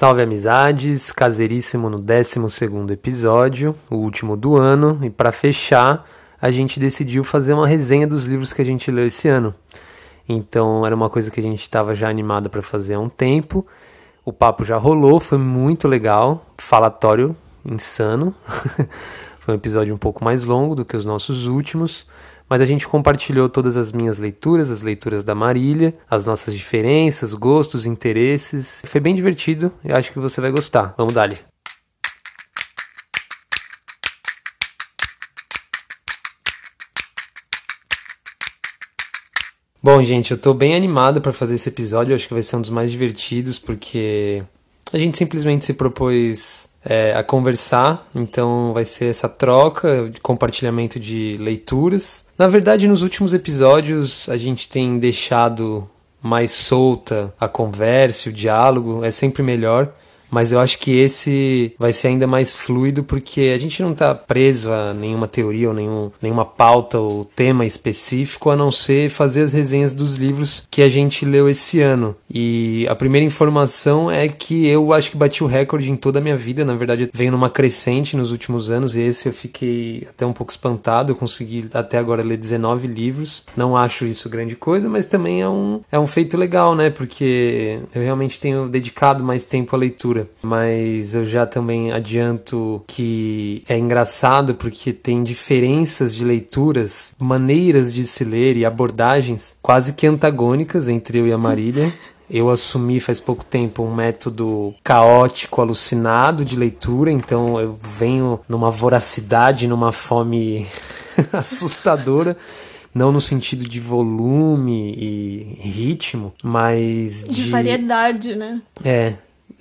Salve amizades, caseiríssimo no 12 episódio, o último do ano, e para fechar, a gente decidiu fazer uma resenha dos livros que a gente leu esse ano. Então era uma coisa que a gente estava já animado para fazer há um tempo. O papo já rolou, foi muito legal, falatório insano. foi um episódio um pouco mais longo do que os nossos últimos, mas a gente compartilhou todas as minhas leituras, as leituras da Marília, as nossas diferenças, gostos, interesses. Foi bem divertido, eu acho que você vai gostar. Vamos dar Bom, gente, eu tô bem animado para fazer esse episódio. Eu acho que vai ser um dos mais divertidos porque a gente simplesmente se propôs é, a conversar, então vai ser essa troca, de compartilhamento de leituras. Na verdade, nos últimos episódios a gente tem deixado mais solta a conversa, o diálogo, é sempre melhor mas eu acho que esse vai ser ainda mais fluido porque a gente não está preso a nenhuma teoria ou nenhum, nenhuma pauta ou tema específico, a não ser fazer as resenhas dos livros que a gente leu esse ano. E a primeira informação é que eu acho que bati o recorde em toda a minha vida, na verdade venho numa crescente nos últimos anos e esse eu fiquei até um pouco espantado, eu consegui até agora ler 19 livros. Não acho isso grande coisa, mas também é um, é um feito legal, né? Porque eu realmente tenho dedicado mais tempo à leitura leitura, mas eu já também adianto que é engraçado porque tem diferenças de leituras, maneiras de se ler e abordagens quase que antagônicas entre eu e a Marília. Eu assumi faz pouco tempo um método caótico, alucinado de leitura, então eu venho numa voracidade, numa fome assustadora não no sentido de volume e ritmo, mas de, de variedade, né? É,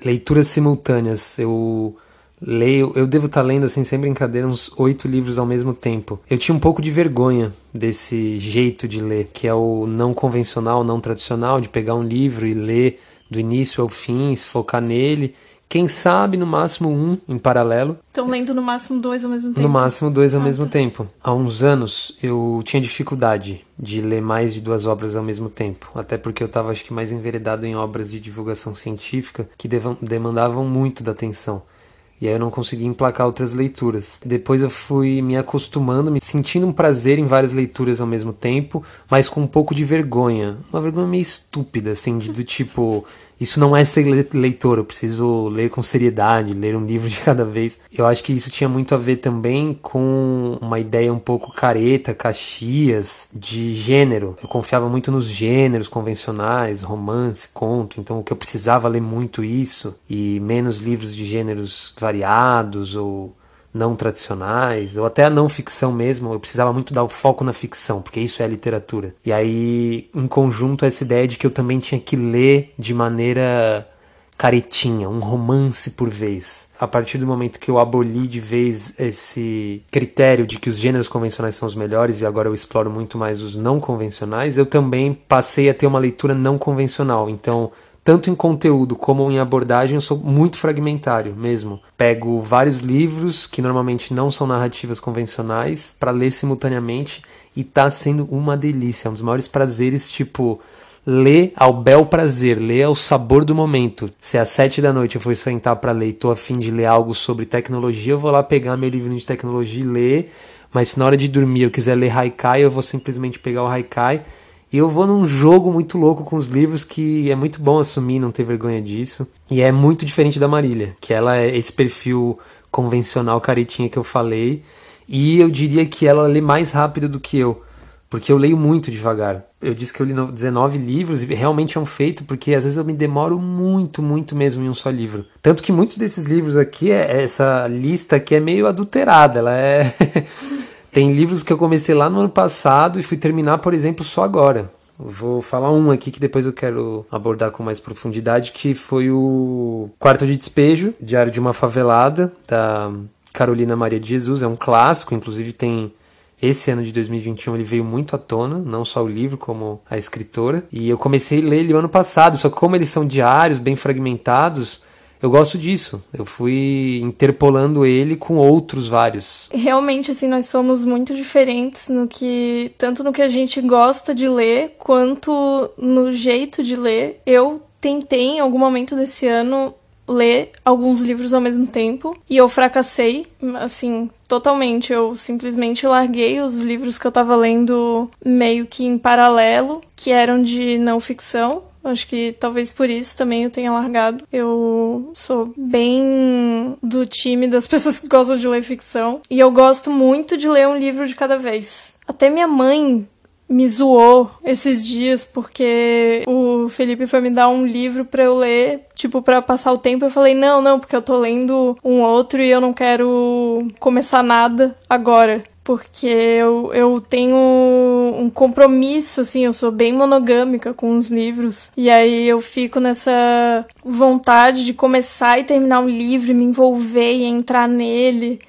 leituras simultâneas. Eu leio, eu devo estar tá lendo assim sem brincadeira uns oito livros ao mesmo tempo. Eu tinha um pouco de vergonha desse jeito de ler, que é o não convencional, não tradicional, de pegar um livro e ler do início ao fim, se focar nele quem sabe, no máximo um em paralelo. Estão lendo no máximo dois ao mesmo tempo? No máximo dois ao ah, mesmo tá. tempo. Há uns anos eu tinha dificuldade de ler mais de duas obras ao mesmo tempo. Até porque eu estava, acho que, mais enveredado em obras de divulgação científica que demandavam muito da atenção. E aí eu não consegui emplacar outras leituras. Depois eu fui me acostumando, me sentindo um prazer em várias leituras ao mesmo tempo, mas com um pouco de vergonha. Uma vergonha meio estúpida, assim, de, do tipo, isso não é ser leitor, eu preciso ler com seriedade, ler um livro de cada vez. Eu acho que isso tinha muito a ver também com uma ideia um pouco careta, caxias, de gênero. Eu confiava muito nos gêneros convencionais, romance, conto, então o que eu precisava ler muito isso e menos livros de gêneros variados ou não tradicionais, ou até a não ficção mesmo, eu precisava muito dar o foco na ficção, porque isso é a literatura. E aí, em conjunto, essa ideia de que eu também tinha que ler de maneira caretinha, um romance por vez. A partir do momento que eu aboli de vez esse critério de que os gêneros convencionais são os melhores e agora eu exploro muito mais os não convencionais, eu também passei a ter uma leitura não convencional. Então, tanto em conteúdo como em abordagem, eu sou muito fragmentário mesmo. Pego vários livros que normalmente não são narrativas convencionais para ler simultaneamente e tá sendo uma delícia, é um dos maiores prazeres, tipo, ler ao bel prazer, ler ao sabor do momento. Se às sete da noite eu for sentar para ler e tô afim de ler algo sobre tecnologia, eu vou lá pegar meu livro de tecnologia e ler. Mas se na hora de dormir eu quiser ler Haikai, eu vou simplesmente pegar o Haikai e eu vou num jogo muito louco com os livros que é muito bom assumir, não ter vergonha disso. E é muito diferente da Marília, que ela é esse perfil convencional caretinha que eu falei. E eu diria que ela lê mais rápido do que eu, porque eu leio muito devagar. Eu disse que eu li 19 livros e realmente é um feito, porque às vezes eu me demoro muito, muito mesmo em um só livro. Tanto que muitos desses livros aqui, é, essa lista aqui é meio adulterada, ela é. Tem livros que eu comecei lá no ano passado e fui terminar, por exemplo, só agora. Vou falar um aqui que depois eu quero abordar com mais profundidade, que foi o Quarto de Despejo, Diário de uma Favelada, da Carolina Maria de Jesus. É um clássico, inclusive tem esse ano de 2021 ele veio muito à tona, não só o livro, como a escritora. E eu comecei a ler ele ano passado, só que como eles são diários, bem fragmentados, eu gosto disso. Eu fui interpolando ele com outros vários. Realmente, assim, nós somos muito diferentes no que. Tanto no que a gente gosta de ler, quanto no jeito de ler. Eu tentei, em algum momento desse ano, ler alguns livros ao mesmo tempo e eu fracassei, assim, totalmente. Eu simplesmente larguei os livros que eu tava lendo meio que em paralelo, que eram de não ficção. Acho que talvez por isso também eu tenha largado. Eu sou bem do time das pessoas que gostam de ler ficção. E eu gosto muito de ler um livro de cada vez. Até minha mãe me zoou esses dias porque o Felipe foi me dar um livro para eu ler, tipo, para passar o tempo. Eu falei: "Não, não, porque eu tô lendo um outro e eu não quero começar nada agora" porque eu, eu tenho um compromisso, assim, eu sou bem monogâmica com os livros. E aí eu fico nessa vontade de começar e terminar um livro, me envolver e entrar nele.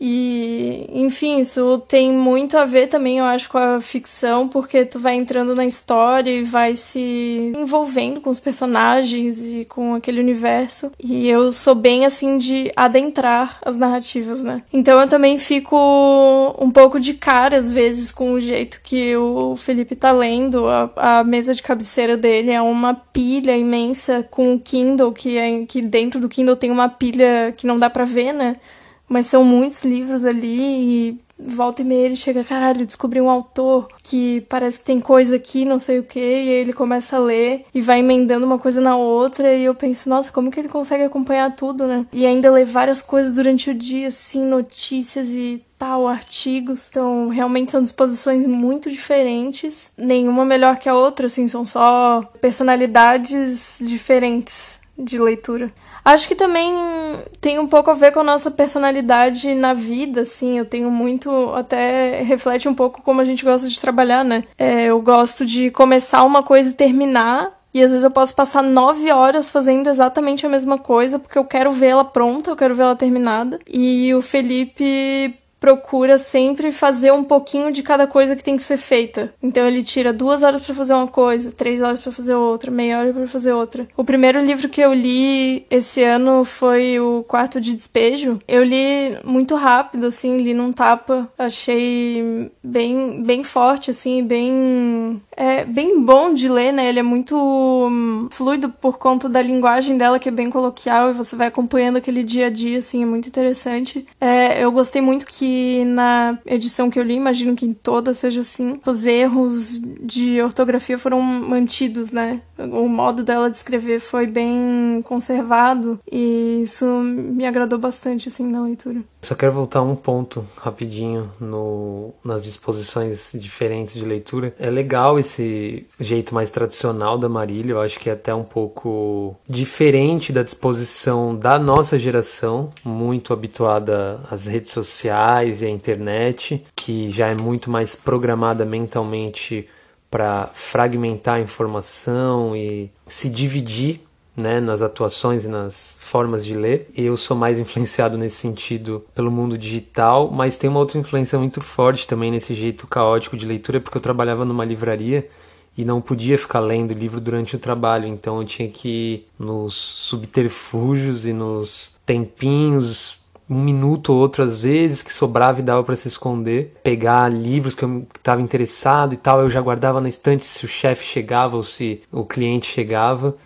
E, enfim, isso tem muito a ver também, eu acho, com a ficção, porque tu vai entrando na história e vai se envolvendo com os personagens e com aquele universo. E eu sou bem assim de adentrar as narrativas, né? Então eu também fico um pouco de cara, às vezes, com o jeito que o Felipe tá lendo. A, a mesa de cabeceira dele é uma pilha imensa com o Kindle, que, é, que dentro do Kindle tem uma pilha que não dá pra ver, né? Mas são muitos livros ali e volta e meia ele chega, caralho, descobri um autor que parece que tem coisa aqui, não sei o que, e aí ele começa a ler e vai emendando uma coisa na outra, e eu penso, nossa, como que ele consegue acompanhar tudo, né? E ainda ler várias coisas durante o dia, assim, notícias e tal, artigos. Então, realmente são disposições muito diferentes, nenhuma melhor que a outra, assim, são só personalidades diferentes de leitura. Acho que também tem um pouco a ver com a nossa personalidade na vida, assim. Eu tenho muito. Até reflete um pouco como a gente gosta de trabalhar, né? É, eu gosto de começar uma coisa e terminar. E às vezes eu posso passar nove horas fazendo exatamente a mesma coisa, porque eu quero ver ela pronta, eu quero ver ela terminada. E o Felipe procura sempre fazer um pouquinho de cada coisa que tem que ser feita. Então ele tira duas horas para fazer uma coisa, três horas para fazer outra, meia hora para fazer outra. O primeiro livro que eu li esse ano foi o Quarto de Despejo. Eu li muito rápido, assim, li num tapa. Achei bem, bem forte, assim, bem é bem bom de ler, né? Ele é muito hum, fluido por conta da linguagem dela, que é bem coloquial, e você vai acompanhando aquele dia a dia, assim, é muito interessante. É, eu gostei muito que na edição que eu li, imagino que em toda seja assim, os erros de ortografia foram mantidos, né? O modo dela de escrever foi bem conservado, e isso me agradou bastante, assim, na leitura. Só quero voltar um ponto rapidinho no, nas disposições diferentes de leitura. É legal esse jeito mais tradicional da Marília, eu acho que é até um pouco diferente da disposição da nossa geração, muito habituada às redes sociais e à internet, que já é muito mais programada mentalmente para fragmentar a informação e se dividir né, nas atuações e nas formas de ler. Eu sou mais influenciado nesse sentido pelo mundo digital, mas tem uma outra influência muito forte também nesse jeito caótico de leitura, porque eu trabalhava numa livraria e não podia ficar lendo livro durante o trabalho, então eu tinha que ir nos subterfúgios e nos tempinhos um minuto ou outro às vezes que sobrava e dava para se esconder, pegar livros que eu estava interessado e tal, eu já guardava na estante se o chefe chegava ou se o cliente chegava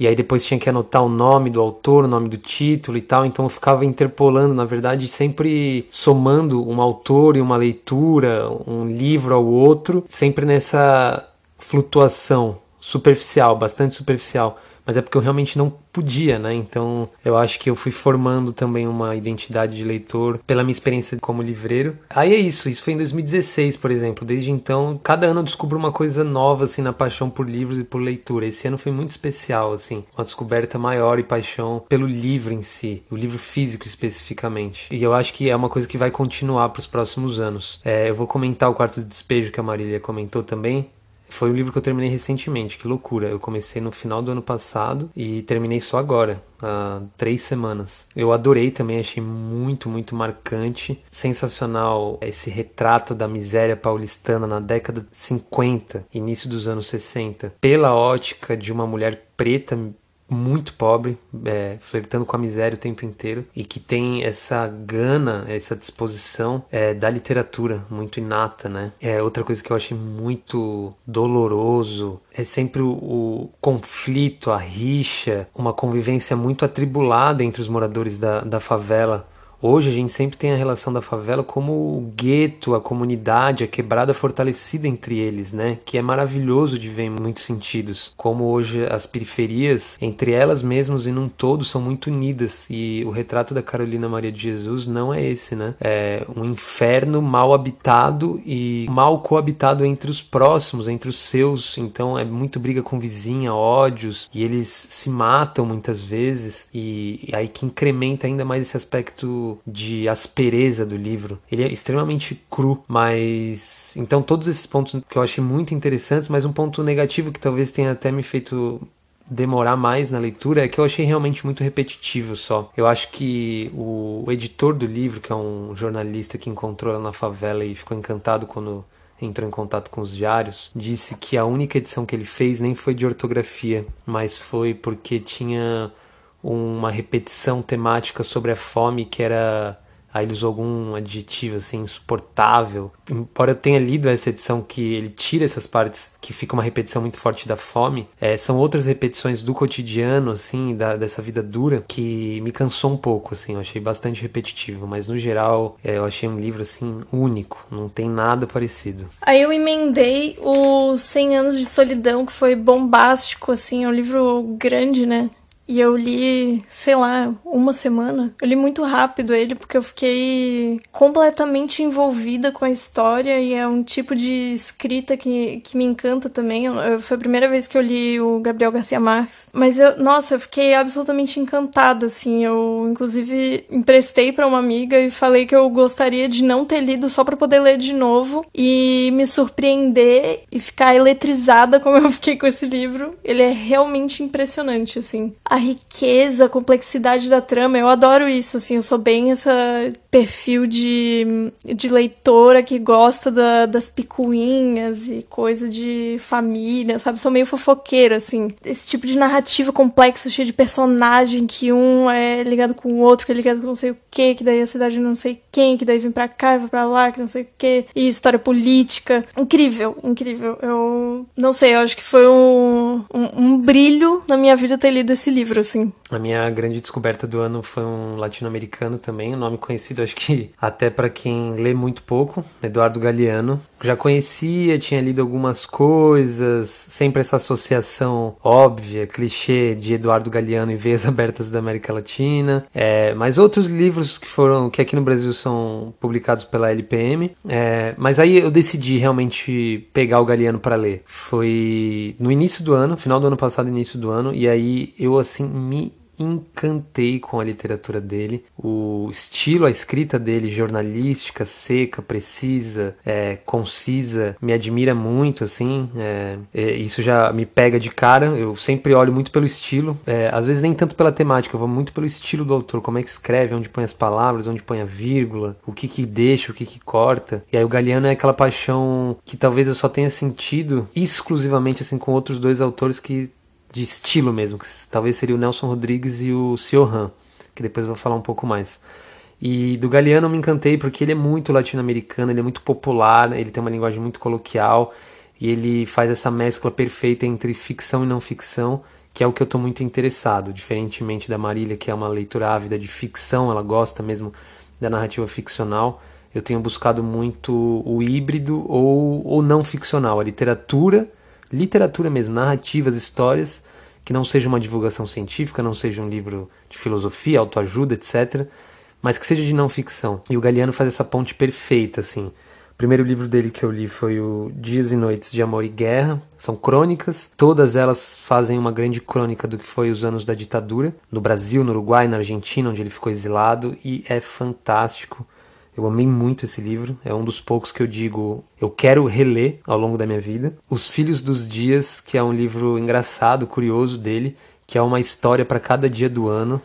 e aí depois tinha que anotar o nome do autor, o nome do título e tal, então eu ficava interpolando, na verdade, sempre somando um autor e uma leitura, um livro ao outro, sempre nessa flutuação superficial, bastante superficial mas é porque eu realmente não podia, né? Então eu acho que eu fui formando também uma identidade de leitor pela minha experiência como livreiro. Aí é isso, isso foi em 2016, por exemplo. Desde então, cada ano eu descubro uma coisa nova, assim, na paixão por livros e por leitura. Esse ano foi muito especial, assim, uma descoberta maior e paixão pelo livro em si, o livro físico especificamente. E eu acho que é uma coisa que vai continuar para os próximos anos. É, eu vou comentar o quarto de despejo que a Marília comentou também. Foi um livro que eu terminei recentemente, que loucura. Eu comecei no final do ano passado e terminei só agora, há três semanas. Eu adorei também, achei muito, muito marcante. Sensacional esse retrato da miséria paulistana na década de 50, início dos anos 60, pela ótica de uma mulher preta muito pobre, é, flertando com a miséria o tempo inteiro e que tem essa gana, essa disposição é, da literatura muito inata, né? É outra coisa que eu achei muito doloroso é sempre o, o conflito, a rixa, uma convivência muito atribulada entre os moradores da, da favela Hoje a gente sempre tem a relação da favela como o gueto, a comunidade, a quebrada fortalecida entre eles, né? Que é maravilhoso de ver em muitos sentidos. Como hoje as periferias, entre elas mesmas e num todo, são muito unidas. E o retrato da Carolina Maria de Jesus não é esse, né? É um inferno mal habitado e mal coabitado entre os próximos, entre os seus. Então é muito briga com vizinha, ódios, e eles se matam muitas vezes. E, e aí que incrementa ainda mais esse aspecto de aspereza do livro. Ele é extremamente cru, mas. Então, todos esses pontos que eu achei muito interessantes, mas um ponto negativo que talvez tenha até me feito demorar mais na leitura é que eu achei realmente muito repetitivo só. Eu acho que o, o editor do livro, que é um jornalista que encontrou ela na favela e ficou encantado quando entrou em contato com os diários, disse que a única edição que ele fez nem foi de ortografia, mas foi porque tinha uma repetição temática sobre a fome que era Aí ele usou algum adjetivo assim, insuportável. Embora eu tenha lido essa edição que ele tira essas partes que fica uma repetição muito forte da fome, é, são outras repetições do cotidiano, assim, da, dessa vida dura, que me cansou um pouco, assim, eu achei bastante repetitivo. Mas no geral, é, eu achei um livro, assim, único, não tem nada parecido. Aí eu emendei o 100 Anos de Solidão, que foi bombástico, assim, é um livro grande, né? E eu li, sei lá, uma semana. Eu li muito rápido ele porque eu fiquei completamente envolvida com a história e é um tipo de escrita que, que me encanta também. Eu, eu, foi a primeira vez que eu li o Gabriel Garcia Marques. Mas eu, nossa, eu fiquei absolutamente encantada, assim. Eu, inclusive, emprestei para uma amiga e falei que eu gostaria de não ter lido só para poder ler de novo e me surpreender e ficar eletrizada como eu fiquei com esse livro. Ele é realmente impressionante, assim. A riqueza, a complexidade da trama. Eu adoro isso, assim, eu sou bem essa perfil de, de leitora que gosta da, das picuinhas e coisa de família, sabe? Sou meio fofoqueira, assim. Esse tipo de narrativa complexa, cheia de personagem, que um é ligado com o outro, que é ligado com não sei o que, que daí a cidade não sei quem, que daí vem pra cá e vai pra lá, que não sei o que, e história política. Incrível, incrível. Eu não sei, eu acho que foi um, um, um brilho na minha vida ter lido esse livro assim. A minha grande descoberta do ano foi um latino-americano também, um nome conhecido, acho que até para quem lê muito pouco, Eduardo Galeano. Já conhecia, tinha lido algumas coisas, sempre essa associação óbvia, clichê de Eduardo Galeano e Veias Abertas da América Latina. É, mas outros livros que foram, que aqui no Brasil são publicados pela LPM. É, mas aí eu decidi realmente pegar o Galeano para ler. Foi no início do ano, final do ano passado, início do ano, e aí eu assim me encantei com a literatura dele, o estilo, a escrita dele, jornalística, seca, precisa, é, concisa, me admira muito, assim, é, é, isso já me pega de cara, eu sempre olho muito pelo estilo, é, às vezes nem tanto pela temática, eu vou muito pelo estilo do autor, como é que escreve, onde põe as palavras, onde põe a vírgula, o que que deixa, o que que corta, e aí o Galeano é aquela paixão que talvez eu só tenha sentido exclusivamente, assim, com outros dois autores que de estilo mesmo, que talvez seria o Nelson Rodrigues e o Siohan, que depois eu vou falar um pouco mais. E do Galeano eu me encantei porque ele é muito latino-americano, ele é muito popular, ele tem uma linguagem muito coloquial e ele faz essa mescla perfeita entre ficção e não ficção, que é o que eu estou muito interessado, diferentemente da Marília, que é uma leitura ávida de ficção, ela gosta mesmo da narrativa ficcional. Eu tenho buscado muito o híbrido ou, ou não ficcional, a literatura literatura mesmo, narrativas, histórias, que não seja uma divulgação científica, não seja um livro de filosofia, autoajuda, etc., mas que seja de não ficção. E o Galeano faz essa ponte perfeita, assim. O primeiro livro dele que eu li foi o Dias e Noites de Amor e Guerra. São crônicas, todas elas fazem uma grande crônica do que foi os anos da ditadura, no Brasil, no Uruguai, na Argentina, onde ele ficou exilado, e é fantástico. Eu amei muito esse livro, é um dos poucos que eu digo, eu quero reler ao longo da minha vida. Os Filhos dos Dias, que é um livro engraçado, curioso dele, que é uma história para cada dia do ano.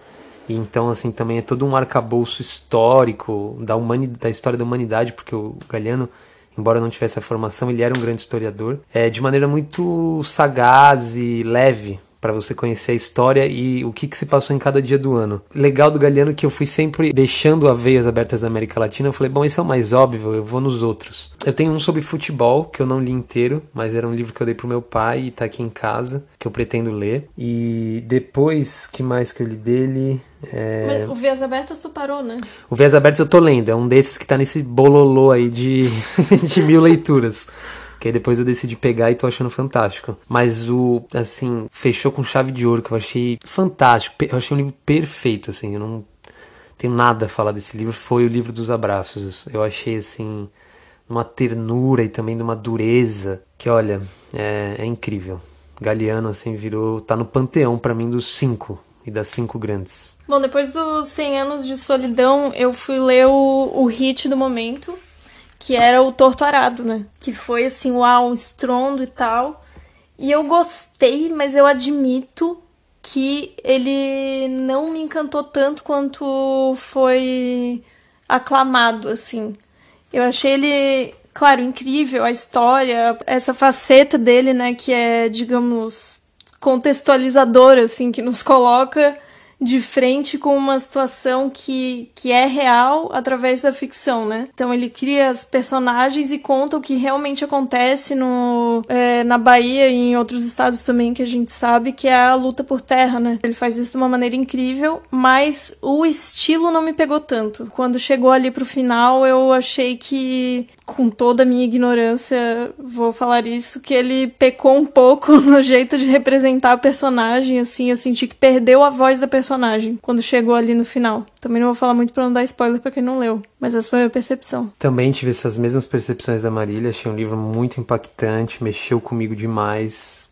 E então, assim, também é todo um arcabouço histórico da, humanidade, da história da humanidade, porque o Galeano, embora não tivesse a formação, ele era um grande historiador. É de maneira muito sagaz e leve para você conhecer a história e o que, que se passou em cada dia do ano. Legal do Galeano que eu fui sempre deixando as veias abertas da América Latina. Eu falei, bom, esse é o mais óbvio, eu vou nos outros. Eu tenho um sobre futebol que eu não li inteiro, mas era um livro que eu dei pro meu pai e tá aqui em casa, que eu pretendo ler. E depois, que mais que eu li dele? É... o Veias Abertas tu parou, né? O Veias Abertas eu tô lendo, é um desses que tá nesse bololô aí de, de mil leituras. Que aí depois eu decidi pegar e tô achando fantástico. Mas o, assim, fechou com chave de ouro, que eu achei fantástico. Eu achei um livro perfeito, assim. Eu não tenho nada a falar desse livro. Foi o livro dos abraços. Eu achei, assim, uma ternura e também de uma dureza que, olha, é, é incrível. Galeano, assim, virou. tá no panteão para mim dos cinco e das cinco grandes. Bom, depois dos 100 anos de solidão, eu fui ler o, o hit do momento, que era o Torto Arado, né? Que foi assim, uau, um estrondo e tal. E eu gostei, mas eu admito que ele não me encantou tanto quanto foi aclamado, assim. Eu achei ele, claro, incrível a história, essa faceta dele, né, que é, digamos, contextualizadora, assim, que nos coloca de frente com uma situação que, que é real através da ficção, né? Então ele cria as personagens e conta o que realmente acontece no, é, na Bahia e em outros estados também que a gente sabe, que é a luta por terra, né? Ele faz isso de uma maneira incrível, mas o estilo não me pegou tanto. Quando chegou ali pro final, eu achei que com toda a minha ignorância, vou falar isso, que ele pecou um pouco no jeito de representar a personagem, assim, eu senti que perdeu a voz da personagem quando chegou ali no final. Também não vou falar muito para não dar spoiler para quem não leu, mas essa foi a minha percepção. Também tive essas mesmas percepções da Marília, achei um livro muito impactante, mexeu comigo demais,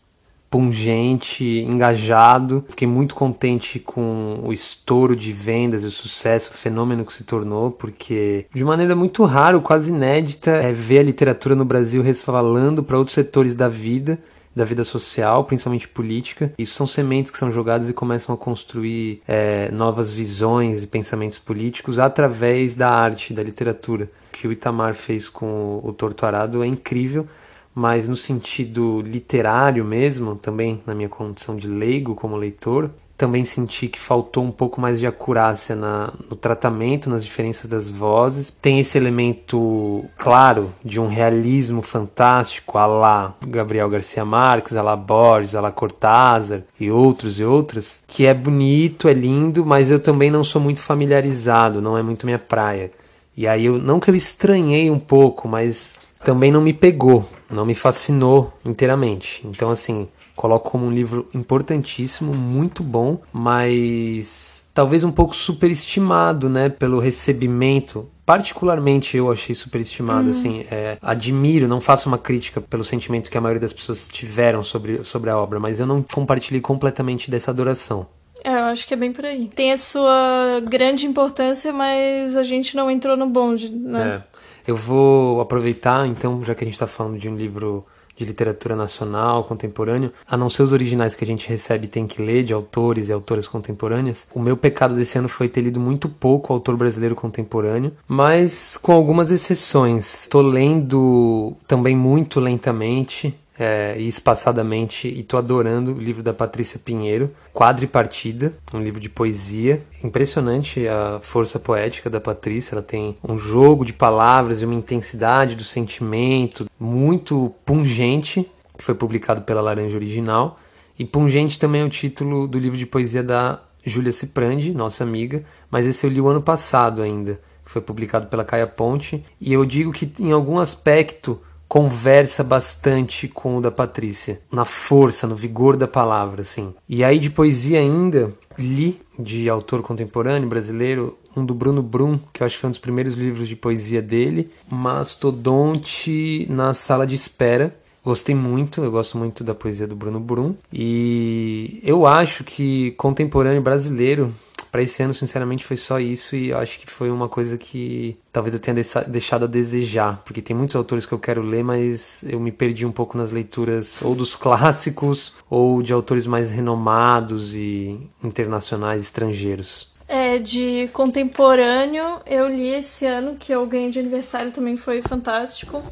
pungente, engajado. Fiquei muito contente com o estouro de vendas e o sucesso, o fenômeno que se tornou, porque de maneira muito rara, quase inédita, é ver a literatura no Brasil resvalando para outros setores da vida da vida social, principalmente política. Isso são sementes que são jogadas e começam a construir é, novas visões e pensamentos políticos através da arte, da literatura. O que o Itamar fez com o Torto Arado é incrível mas no sentido literário mesmo, também na minha condição de leigo como leitor, também senti que faltou um pouco mais de acurácia na, no tratamento, nas diferenças das vozes. Tem esse elemento claro de um realismo fantástico, a lá Gabriel Garcia Marques, a lá Borges, a lá Cortázar e outros e outras, que é bonito, é lindo, mas eu também não sou muito familiarizado, não é muito minha praia. E aí eu não que eu estranhei um pouco, mas também não me pegou não me fascinou inteiramente. Então, assim, coloco como um livro importantíssimo, muito bom, mas talvez um pouco superestimado, né, pelo recebimento. Particularmente eu achei superestimado, uhum. assim, é, admiro, não faço uma crítica pelo sentimento que a maioria das pessoas tiveram sobre, sobre a obra, mas eu não compartilhei completamente dessa adoração. É, eu acho que é bem por aí. Tem a sua grande importância, mas a gente não entrou no bonde, né? É. Eu vou aproveitar, então, já que a gente está falando de um livro de literatura nacional, contemporâneo, a não ser os originais que a gente recebe e tem que ler, de autores e autoras contemporâneas. O meu pecado desse ano foi ter lido muito pouco autor brasileiro contemporâneo, mas com algumas exceções. Estou lendo também muito lentamente, é, e espaçadamente e tô adorando o livro da Patrícia Pinheiro, Quadripartida, um livro de poesia. Impressionante a força poética da Patrícia, ela tem um jogo de palavras e uma intensidade do sentimento muito pungente, que foi publicado pela Laranja Original. E pungente também é o título do livro de poesia da Júlia Ciprandi, nossa amiga, mas esse eu li o ano passado ainda, foi publicado pela Caia Ponte, e eu digo que em algum aspecto conversa bastante com o da Patrícia, na força, no vigor da palavra, assim. E aí de poesia ainda li de autor contemporâneo brasileiro um do Bruno Brum, que eu acho que foi um dos primeiros livros de poesia dele, Mastodonte na Sala de Espera. Gostei muito, eu gosto muito da poesia do Bruno Brum. E eu acho que contemporâneo brasileiro para esse ano, sinceramente, foi só isso e acho que foi uma coisa que talvez eu tenha deixado a desejar, porque tem muitos autores que eu quero ler, mas eu me perdi um pouco nas leituras ou dos clássicos ou de autores mais renomados e internacionais estrangeiros. É, de contemporâneo, eu li esse ano, que eu ganhei de aniversário também foi fantástico.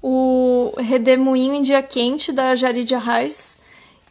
O Redemoinho em Dia Quente, da Jarid Arraes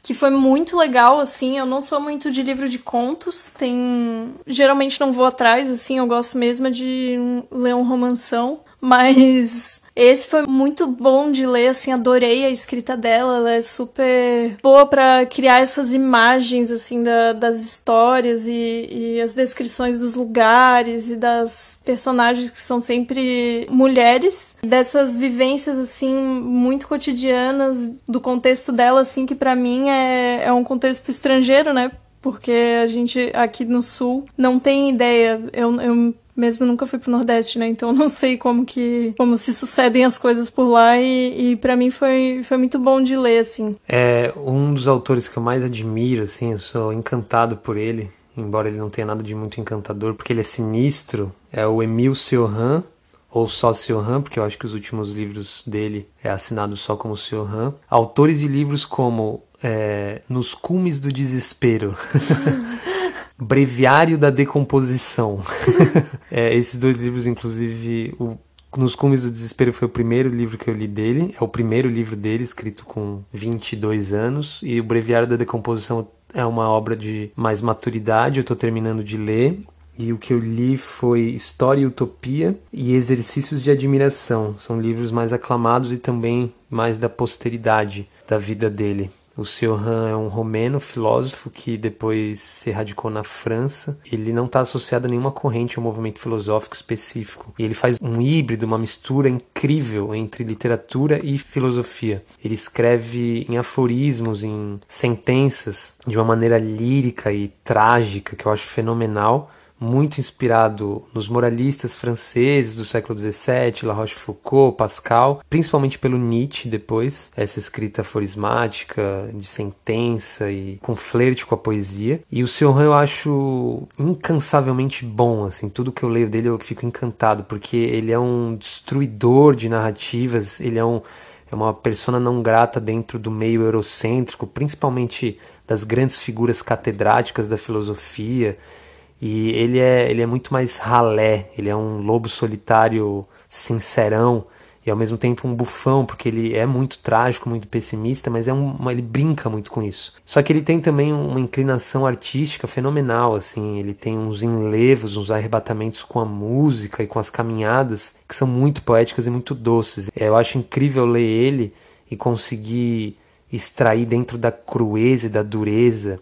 que foi muito legal, assim. Eu não sou muito de livro de contos, tem. Geralmente não vou atrás, assim, eu gosto mesmo de ler um romanção, mas esse foi muito bom de ler, assim, adorei a escrita dela, ela é super boa para criar essas imagens, assim, da, das histórias e, e, as descrições dos lugares e das personagens que são sempre mulheres, dessas vivências, assim, muito cotidianas, do contexto dela, assim, que para mim é, é um contexto estrangeiro, né? Porque a gente aqui no sul não tem ideia. Eu, eu mesmo nunca fui pro Nordeste, né? Então não sei como que como se sucedem as coisas por lá e, e para mim foi, foi muito bom de ler assim. É um dos autores que eu mais admiro, assim, eu sou encantado por ele, embora ele não tenha nada de muito encantador, porque ele é sinistro. É o Emile Cioran ou só Cioran, porque eu acho que os últimos livros dele é assinado só como Cioran. Autores de livros como é, Nos Cumes do Desespero. Breviário da Decomposição. é, esses dois livros, inclusive, o nos Cumes do Desespero foi o primeiro livro que eu li dele, é o primeiro livro dele, escrito com 22 anos, e o Breviário da Decomposição é uma obra de mais maturidade, eu estou terminando de ler. E o que eu li foi História e Utopia e Exercícios de Admiração. São livros mais aclamados e também mais da posteridade da vida dele. O Cioran é um romeno filósofo que depois se radicou na França. Ele não está associado a nenhuma corrente ou movimento filosófico específico. E ele faz um híbrido, uma mistura incrível entre literatura e filosofia. Ele escreve em aforismos, em sentenças, de uma maneira lírica e trágica que eu acho fenomenal muito inspirado nos moralistas franceses do século XVII, La Rochefoucauld, Pascal, principalmente pelo Nietzsche depois, essa escrita aforismática, de sentença e com flerte com a poesia. E o Seurin eu acho incansavelmente bom, assim, tudo que eu leio dele eu fico encantado, porque ele é um destruidor de narrativas, ele é um é uma persona não grata dentro do meio eurocêntrico, principalmente das grandes figuras catedráticas da filosofia e ele é, ele é muito mais ralé, ele é um lobo solitário sincerão e ao mesmo tempo um bufão, porque ele é muito trágico, muito pessimista, mas é um, ele brinca muito com isso. Só que ele tem também uma inclinação artística fenomenal, assim, ele tem uns enlevos, uns arrebatamentos com a música e com as caminhadas que são muito poéticas e muito doces. Eu acho incrível ler ele e conseguir extrair dentro da crueza e da dureza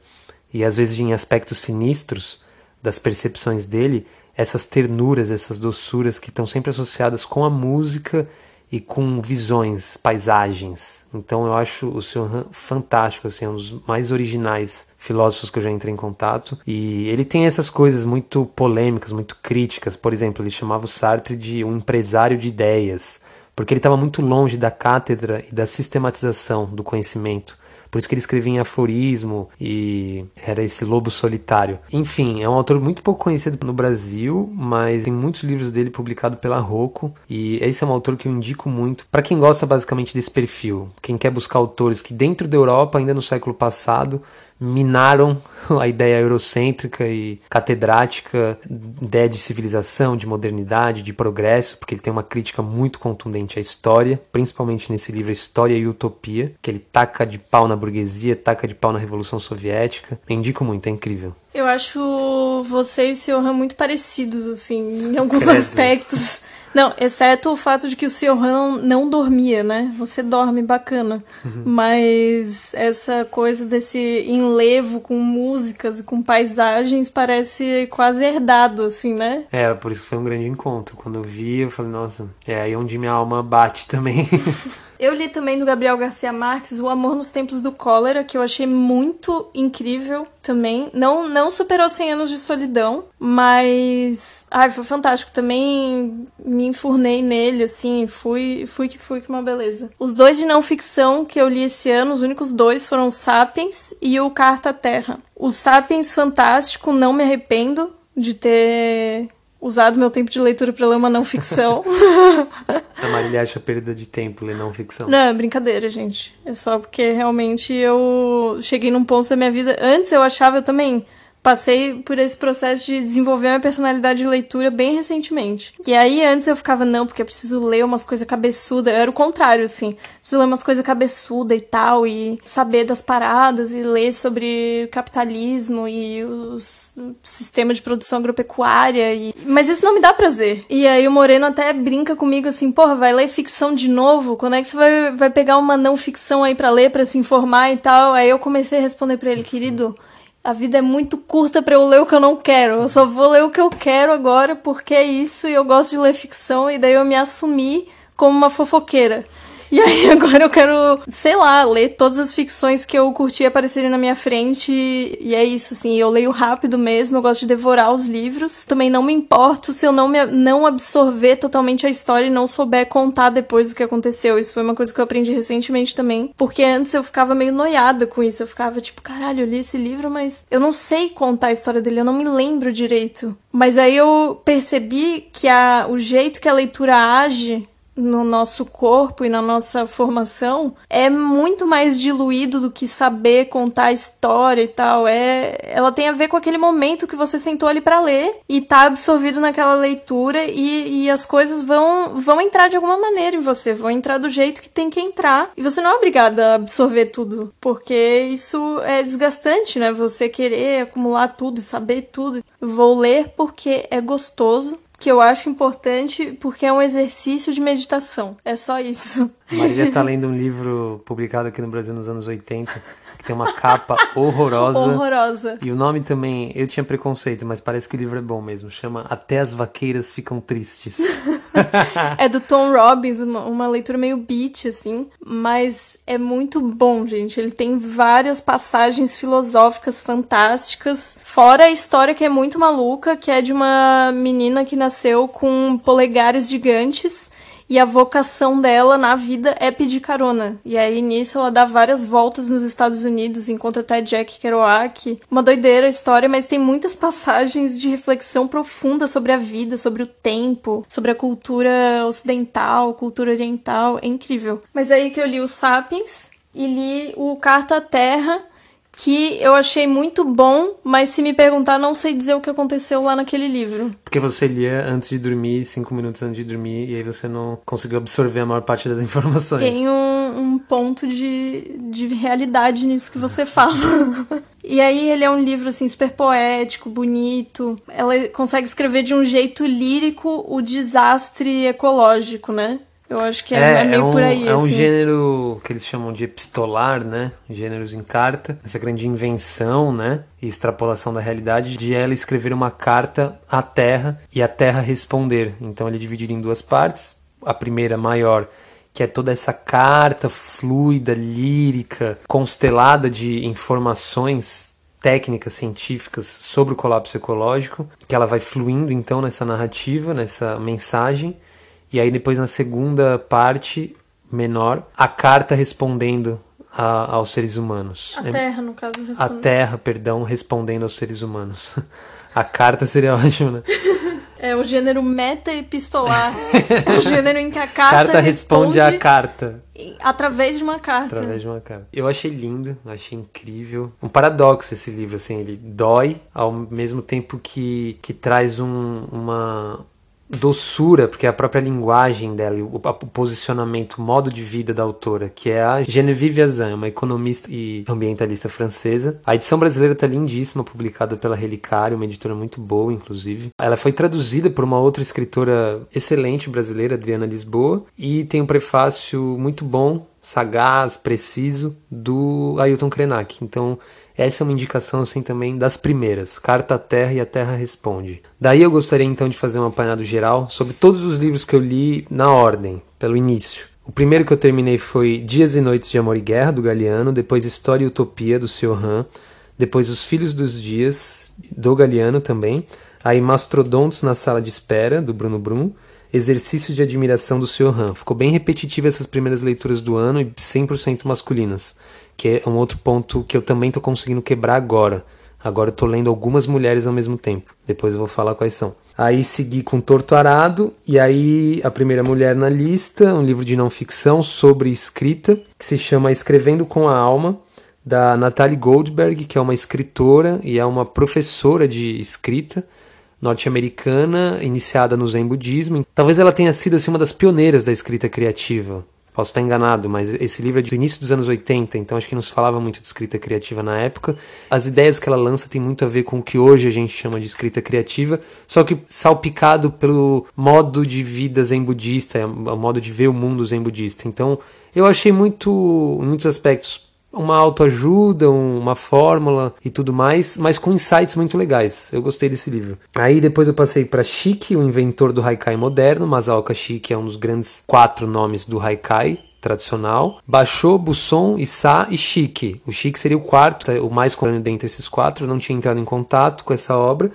e às vezes em aspectos sinistros das percepções dele, essas ternuras, essas doçuras que estão sempre associadas com a música e com visões, paisagens. Então eu acho o Senhor fantástico, assim, é um dos mais originais filósofos que eu já entrei em contato. E ele tem essas coisas muito polêmicas, muito críticas. Por exemplo, ele chamava o Sartre de um empresário de ideias, porque ele estava muito longe da cátedra e da sistematização do conhecimento. Por isso que ele escrevia em aforismo e era esse lobo solitário. Enfim, é um autor muito pouco conhecido no Brasil, mas tem muitos livros dele publicados pela Rocco e esse é um autor que eu indico muito para quem gosta basicamente desse perfil, quem quer buscar autores que dentro da Europa, ainda no século passado, minaram a ideia eurocêntrica e catedrática, ideia de civilização, de modernidade, de progresso, porque ele tem uma crítica muito contundente à história, principalmente nesse livro História e Utopia, que ele taca de pau na burguesia, taca de pau na Revolução Soviética. Eu indico muito, é incrível. Eu acho você e o Sr. muito parecidos, assim, em alguns Credo. aspectos. Não, exceto o fato de que o Sr. não, não dormia, né? Você dorme bacana. Uhum. Mas essa coisa desse enlevo com músicas e com paisagens parece quase herdado, assim, né? É, por isso que foi um grande encontro. Quando eu vi, eu falei, nossa, é aí onde minha alma bate também. Eu li também do Gabriel Garcia Marques O Amor nos Tempos do Cólera, que eu achei muito incrível também. Não, não superou 100 anos de solidão, mas. Ai, foi fantástico. Também me enfurnei nele, assim. Fui, fui que fui, que uma beleza. Os dois de não ficção que eu li esse ano, os únicos dois foram Sapiens e o Carta Terra. O Sapiens, fantástico, não me arrependo de ter usado meu tempo de leitura para ler uma não ficção. A Marília acha perda de tempo ler não ficção. Não, é brincadeira, gente. É só porque realmente eu cheguei num ponto da minha vida. Antes eu achava eu também. Passei por esse processo de desenvolver uma personalidade de leitura bem recentemente. E aí antes eu ficava, não, porque eu preciso ler umas coisas cabeçudas. Eu era o contrário, assim. Preciso ler umas coisas cabeçudas e tal, e saber das paradas, e ler sobre capitalismo e os sistemas de produção agropecuária. E... Mas isso não me dá prazer. E aí o Moreno até brinca comigo assim, porra, vai ler ficção de novo? Quando é que você vai, vai pegar uma não ficção aí para ler, para se informar e tal? Aí eu comecei a responder para ele, querido a vida é muito curta para eu ler o que eu não quero. Eu só vou ler o que eu quero agora porque é isso e eu gosto de ler ficção e daí eu me assumi como uma fofoqueira. E aí agora eu quero, sei lá, ler todas as ficções que eu curti aparecerem na minha frente. E é isso, assim, eu leio rápido mesmo, eu gosto de devorar os livros. Também não me importo se eu não, me, não absorver totalmente a história e não souber contar depois o que aconteceu. Isso foi uma coisa que eu aprendi recentemente também. Porque antes eu ficava meio noiada com isso. Eu ficava tipo, caralho, eu li esse livro, mas eu não sei contar a história dele, eu não me lembro direito. Mas aí eu percebi que a, o jeito que a leitura age no nosso corpo e na nossa formação é muito mais diluído do que saber contar a história e tal. É, ela tem a ver com aquele momento que você sentou ali para ler e tá absorvido naquela leitura e, e as coisas vão vão entrar de alguma maneira em você, vão entrar do jeito que tem que entrar. E você não é obrigada a absorver tudo, porque isso é desgastante, né? Você querer acumular tudo saber tudo. Vou ler porque é gostoso que eu acho importante porque é um exercício de meditação. É só isso. Marília está lendo um livro publicado aqui no Brasil nos anos 80, que tem uma capa horrorosa. Horrorosa. E o nome também, eu tinha preconceito, mas parece que o livro é bom mesmo. Chama Até as Vaqueiras Ficam Tristes. é do Tom Robbins, uma, uma leitura meio beat, assim. Mas é muito bom, gente. Ele tem várias passagens filosóficas fantásticas. Fora a história que é muito maluca, que é de uma menina que nasceu com polegares gigantes e a vocação dela na vida é pedir carona. E aí nisso ela dá várias voltas nos Estados Unidos, encontra até Jack Kerouac. Uma doideira a história, mas tem muitas passagens de reflexão profunda sobre a vida, sobre o tempo, sobre a cultura ocidental, cultura oriental. É incrível. Mas aí que eu li o Sapiens e li o Carta à Terra que eu achei muito bom, mas se me perguntar, não sei dizer o que aconteceu lá naquele livro. Porque você lia antes de dormir, cinco minutos antes de dormir, e aí você não conseguiu absorver a maior parte das informações. Tem um, um ponto de, de realidade nisso que você fala. e aí ele é um livro, assim, super poético, bonito. Ela consegue escrever de um jeito lírico o desastre ecológico, né? Eu acho que é, é, é meio é um, por aí. É um assim. gênero que eles chamam de epistolar, né? Gêneros em carta. Essa grande invenção, né? E extrapolação da realidade de ela escrever uma carta à Terra e a Terra responder. Então ele dividir em duas partes. A primeira maior que é toda essa carta fluida, lírica, constelada de informações técnicas científicas sobre o colapso ecológico, que ela vai fluindo então nessa narrativa, nessa mensagem. E aí depois na segunda parte menor, a carta respondendo a, aos seres humanos. A Terra, no caso, respondendo. A Terra, perdão, respondendo aos seres humanos. a carta seria ótimo, né? É o gênero meta-epistolar. é o gênero em que a carta, carta responde, responde a carta. Através de uma carta. Através de uma carta. Eu achei lindo, achei incrível. Um paradoxo esse livro, assim, ele dói ao mesmo tempo que, que traz um, uma, doçura, porque é a própria linguagem dela, o, o posicionamento, o modo de vida da autora, que é a Genevieve Azan, uma economista e ambientalista francesa. A edição brasileira está lindíssima, publicada pela Relicário, uma editora muito boa, inclusive. Ela foi traduzida por uma outra escritora excelente brasileira, Adriana Lisboa, e tem um prefácio muito bom, sagaz, preciso, do Ailton Krenak. Então, essa é uma indicação assim também das primeiras, Carta à Terra e a Terra Responde. Daí eu gostaria então de fazer um apanhado geral sobre todos os livros que eu li na ordem, pelo início. O primeiro que eu terminei foi Dias e Noites de Amor e Guerra, do Galeano, depois História e Utopia, do Siohan, depois Os Filhos dos Dias, do Galeano também, aí Mastrodontos na Sala de Espera, do Bruno Brum, Exercício de Admiração do Siohan. Ficou bem repetitiva essas primeiras leituras do ano e 100% masculinas que é um outro ponto que eu também estou conseguindo quebrar agora. Agora eu tô lendo algumas mulheres ao mesmo tempo. Depois eu vou falar quais são. Aí segui com Torto Arado, e aí a primeira mulher na lista, um livro de não ficção sobre escrita, que se chama Escrevendo com a Alma, da Natalie Goldberg, que é uma escritora e é uma professora de escrita norte-americana, iniciada no Zen budismo. Talvez ela tenha sido assim, uma das pioneiras da escrita criativa. Posso estar enganado, mas esse livro é do início dos anos 80, então acho que não se falava muito de escrita criativa na época. As ideias que ela lança têm muito a ver com o que hoje a gente chama de escrita criativa, só que salpicado pelo modo de vida zen budista, o modo de ver o mundo zen budista. Então, eu achei muito, em muitos aspectos, uma autoajuda, uma fórmula e tudo mais, mas com insights muito legais. Eu gostei desse livro. Aí depois eu passei para Shiki, o inventor do haikai moderno. Masaoka Shiki é um dos grandes quatro nomes do haikai tradicional. Basho, Busson, Issa e Shiki. O Shiki seria o quarto, o mais comum dentre esses quatro. Não tinha entrado em contato com essa obra.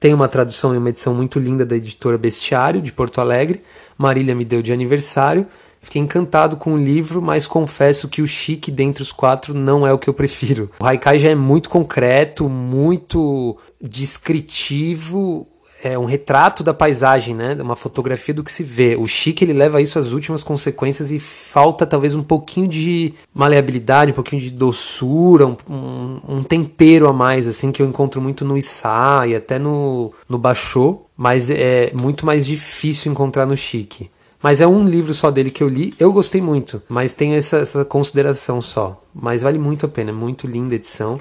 Tem uma tradução e uma edição muito linda da editora Bestiário, de Porto Alegre. Marília me deu de aniversário. Fiquei encantado com o livro, mas confesso que o chique dentre os quatro não é o que eu prefiro. O Haikai já é muito concreto, muito descritivo, é um retrato da paisagem, né? Uma fotografia do que se vê. O chique ele leva isso às últimas consequências e falta talvez um pouquinho de maleabilidade, um pouquinho de doçura, um, um, um tempero a mais, assim, que eu encontro muito no Issá e até no, no Bachô, mas é muito mais difícil encontrar no chique. Mas é um livro só dele que eu li. Eu gostei muito, mas tem essa, essa consideração só. Mas vale muito a pena, é muito linda a edição.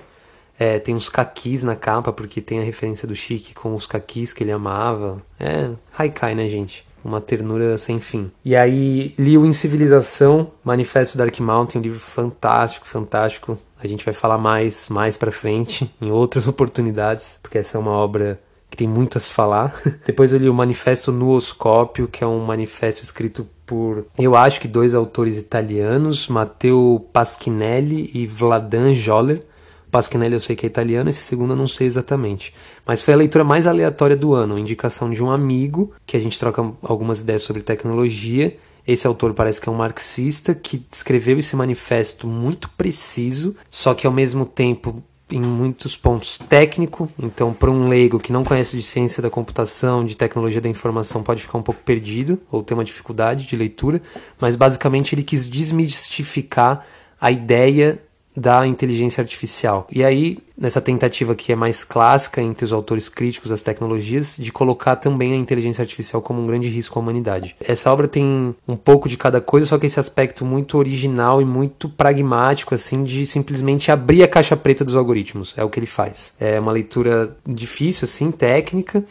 É, tem uns caquis na capa, porque tem a referência do Chique com os caquis que ele amava. É, haikai, né, gente? Uma ternura sem fim. E aí li o Incivilização, Manifesto Dark Mountain, um livro fantástico, fantástico. A gente vai falar mais mais para frente, em outras oportunidades, porque essa é uma obra que tem muito a se falar. Depois eu li o Manifesto Nuoscópio, que é um manifesto escrito por, eu acho que dois autores italianos, Matteo Paschinelli e Vladan Joller. Paschinelli eu sei que é italiano, esse segundo eu não sei exatamente. Mas foi a leitura mais aleatória do ano, indicação de um amigo, que a gente troca algumas ideias sobre tecnologia. Esse autor parece que é um marxista que escreveu esse manifesto muito preciso, só que ao mesmo tempo em muitos pontos técnico, então para um leigo que não conhece de ciência da computação, de tecnologia da informação, pode ficar um pouco perdido ou ter uma dificuldade de leitura, mas basicamente ele quis desmistificar a ideia da inteligência artificial. E aí, nessa tentativa que é mais clássica entre os autores críticos das tecnologias, de colocar também a inteligência artificial como um grande risco à humanidade. Essa obra tem um pouco de cada coisa, só que esse aspecto muito original e muito pragmático, assim, de simplesmente abrir a caixa preta dos algoritmos. É o que ele faz. É uma leitura difícil, assim, técnica,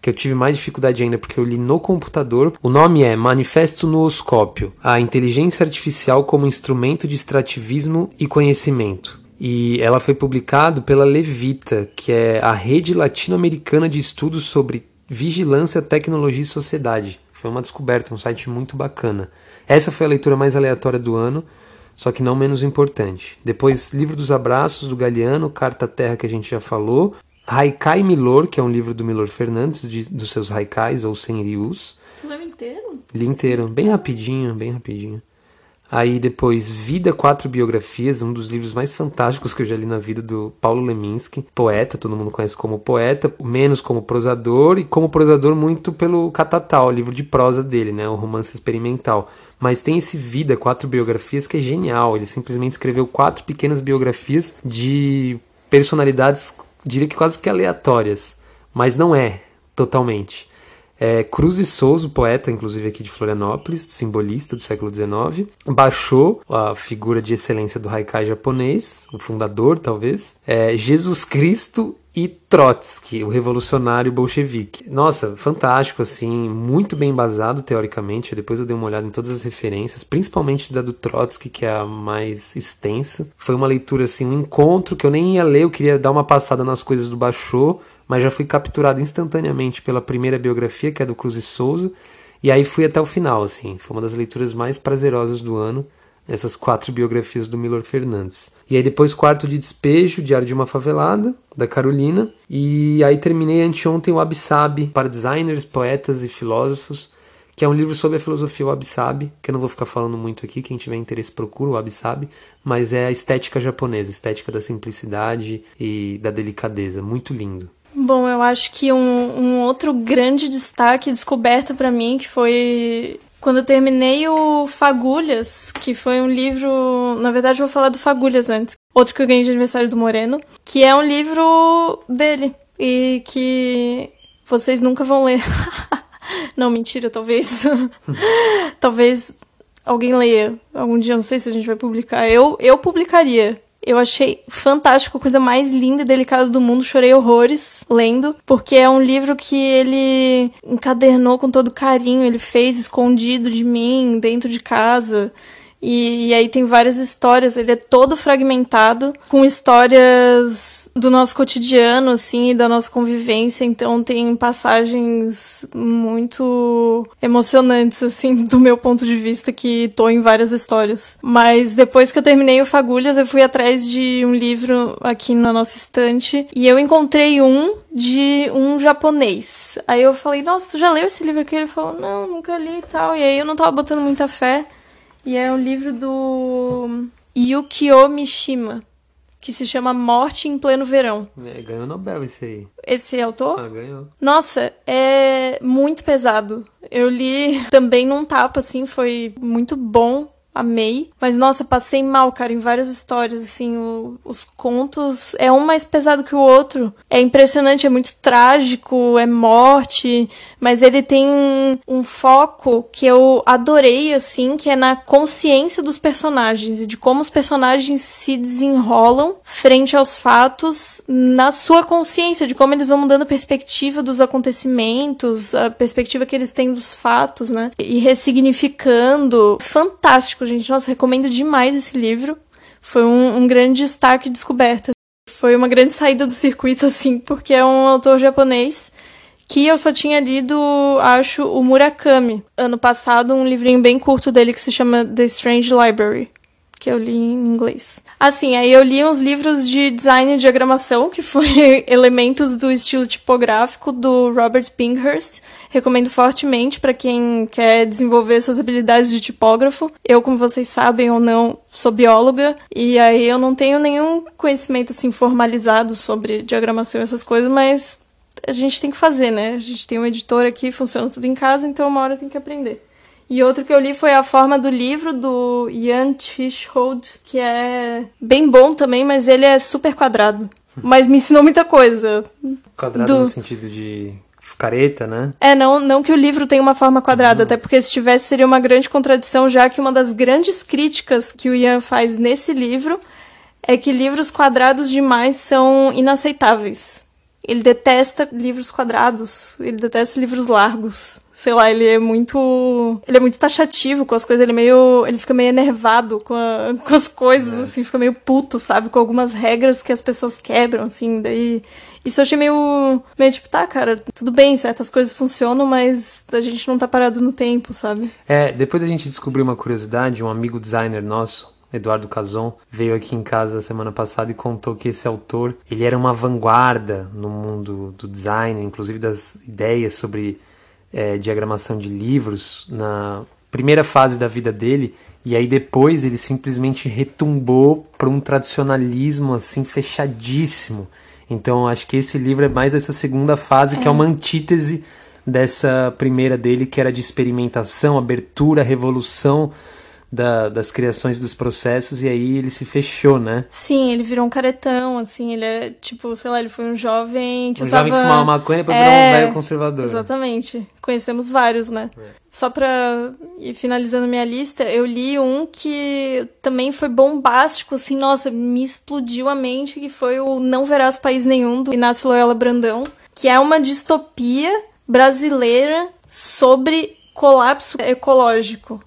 que eu tive mais dificuldade ainda porque eu li no computador. O nome é Manifesto Nooscópio: A Inteligência Artificial como Instrumento de Extrativismo e Conhecimento. E ela foi publicado pela Levita, que é a rede latino-americana de estudos sobre vigilância, tecnologia e sociedade. Foi uma descoberta, um site muito bacana. Essa foi a leitura mais aleatória do ano, só que não menos importante. Depois, Livro dos Abraços, do Galeano, Carta Terra, que a gente já falou, Haikai Milor, que é um livro do Milor Fernandes, de, dos seus haikais ou senryus. Tu leu inteiro? Li inteiro, bem rapidinho, bem rapidinho. Aí depois Vida, Quatro Biografias, um dos livros mais fantásticos que eu já li na vida do Paulo Leminski, poeta, todo mundo conhece como poeta, menos como prosador e como prosador muito pelo Catatal, o livro de prosa dele, né, o romance experimental. Mas tem esse Vida, Quatro Biografias que é genial, ele simplesmente escreveu quatro pequenas biografias de personalidades diria que quase que aleatórias, mas não é totalmente. É, Cruz e Souza, poeta, inclusive aqui de Florianópolis, simbolista do século XIX, baixou a figura de excelência do haikai japonês, o fundador, talvez, é, Jesus Cristo e Trotsky, o revolucionário bolchevique. Nossa, fantástico, assim, muito bem embasado teoricamente. Depois eu dei uma olhada em todas as referências, principalmente da do Trotsky, que é a mais extensa. Foi uma leitura, assim, um encontro que eu nem ia ler, eu queria dar uma passada nas coisas do Bachot, mas já fui capturado instantaneamente pela primeira biografia, que é do Cruz e Souza, e aí fui até o final, assim. Foi uma das leituras mais prazerosas do ano, essas quatro biografias do Milor Fernandes. E aí depois Quarto de Despejo, Diário de uma Favelada, da Carolina, e aí terminei anteontem o Absab, para designers, poetas e filósofos, que é um livro sobre a filosofia Wabi-Sabi, que eu não vou ficar falando muito aqui, quem tiver interesse procura o Wabi-Sabi, mas é a estética japonesa, estética da simplicidade e da delicadeza, muito lindo. Bom, eu acho que um, um outro grande destaque, descoberta para mim, que foi Quando eu terminei o Fagulhas, que foi um livro. Na verdade, eu vou falar do Fagulhas antes. Outro que eu ganhei de aniversário do Moreno, que é um livro dele. E que vocês nunca vão ler. não, mentira, talvez. talvez alguém leia algum dia, não sei se a gente vai publicar. Eu, eu publicaria. Eu achei fantástico, a coisa mais linda e delicada do mundo. Chorei horrores lendo, porque é um livro que ele encadernou com todo carinho, ele fez escondido de mim, dentro de casa. E, e aí tem várias histórias, ele é todo fragmentado, com histórias do nosso cotidiano, assim, da nossa convivência. Então tem passagens muito emocionantes, assim, do meu ponto de vista, que tô em várias histórias. Mas depois que eu terminei o Fagulhas, eu fui atrás de um livro aqui na nossa estante e eu encontrei um de um japonês. Aí eu falei, nossa, tu já leu esse livro aqui? Ele falou, não, nunca li e tal. E aí eu não tava botando muita fé. E é um livro do Yukio Mishima que se chama Morte em Pleno Verão. É, ganhou Nobel esse aí. Esse autor? Ah, ganhou. Nossa, é muito pesado. Eu li também num tapa, assim, foi muito bom amei. Mas, nossa, passei mal, cara, em várias histórias, assim, o, os contos é um mais pesado que o outro. É impressionante, é muito trágico, é morte, mas ele tem um foco que eu adorei, assim, que é na consciência dos personagens e de como os personagens se desenrolam frente aos fatos na sua consciência, de como eles vão mudando a perspectiva dos acontecimentos, a perspectiva que eles têm dos fatos, né? E ressignificando. Fantástico fantástico, gente. Nossa, recomendo demais esse livro. Foi um, um grande destaque e descoberta. Foi uma grande saída do circuito, assim, porque é um autor japonês que eu só tinha lido, acho, o Murakami. Ano passado, um livrinho bem curto dele que se chama The Strange Library que eu li em inglês. Assim, aí eu li uns livros de design e diagramação, que foi elementos do estilo tipográfico do Robert Pinkhurst. Recomendo fortemente para quem quer desenvolver suas habilidades de tipógrafo. Eu, como vocês sabem ou não, sou bióloga e aí eu não tenho nenhum conhecimento assim formalizado sobre diagramação e essas coisas, mas a gente tem que fazer, né? A gente tem um editor aqui, funciona tudo em casa, então uma hora tem que aprender. E outro que eu li foi A Forma do Livro, do Ian Chishold, que é bem bom também, mas ele é super quadrado. Mas me ensinou muita coisa. Quadrado do... no sentido de careta, né? É, não, não que o livro tenha uma forma quadrada, até porque se tivesse seria uma grande contradição, já que uma das grandes críticas que o Ian faz nesse livro é que livros quadrados demais são inaceitáveis. Ele detesta livros quadrados, ele detesta livros largos. Sei lá, ele é muito. Ele é muito taxativo com as coisas, ele é meio. Ele fica meio enervado com, a, com as coisas, é. assim, fica meio puto, sabe? Com algumas regras que as pessoas quebram, assim, daí. Isso eu achei meio. meio tipo, tá, cara, tudo bem, certas coisas funcionam, mas a gente não tá parado no tempo, sabe? É, depois a gente descobriu uma curiosidade, um amigo designer nosso, Eduardo Cazon, veio aqui em casa semana passada e contou que esse autor, ele era uma vanguarda no mundo do design, inclusive das ideias sobre é, diagramação de livros na primeira fase da vida dele, e aí depois ele simplesmente retumbou para um tradicionalismo assim fechadíssimo. Então acho que esse livro é mais essa segunda fase, é. que é uma antítese dessa primeira dele, que era de experimentação, abertura, revolução da, das criações dos processos e aí ele se fechou, né? Sim, ele virou um caretão, assim, ele é tipo, sei lá, ele foi um jovem que um usava... jovem que fumava maconha pra é... virar um velho conservador. Exatamente. Conhecemos vários, né? É. Só pra ir finalizando minha lista, eu li um que também foi bombástico, assim, nossa, me explodiu a mente, que foi o Não Verás País Nenhum, do Inácio Loyola Brandão, que é uma distopia brasileira sobre colapso ecológico.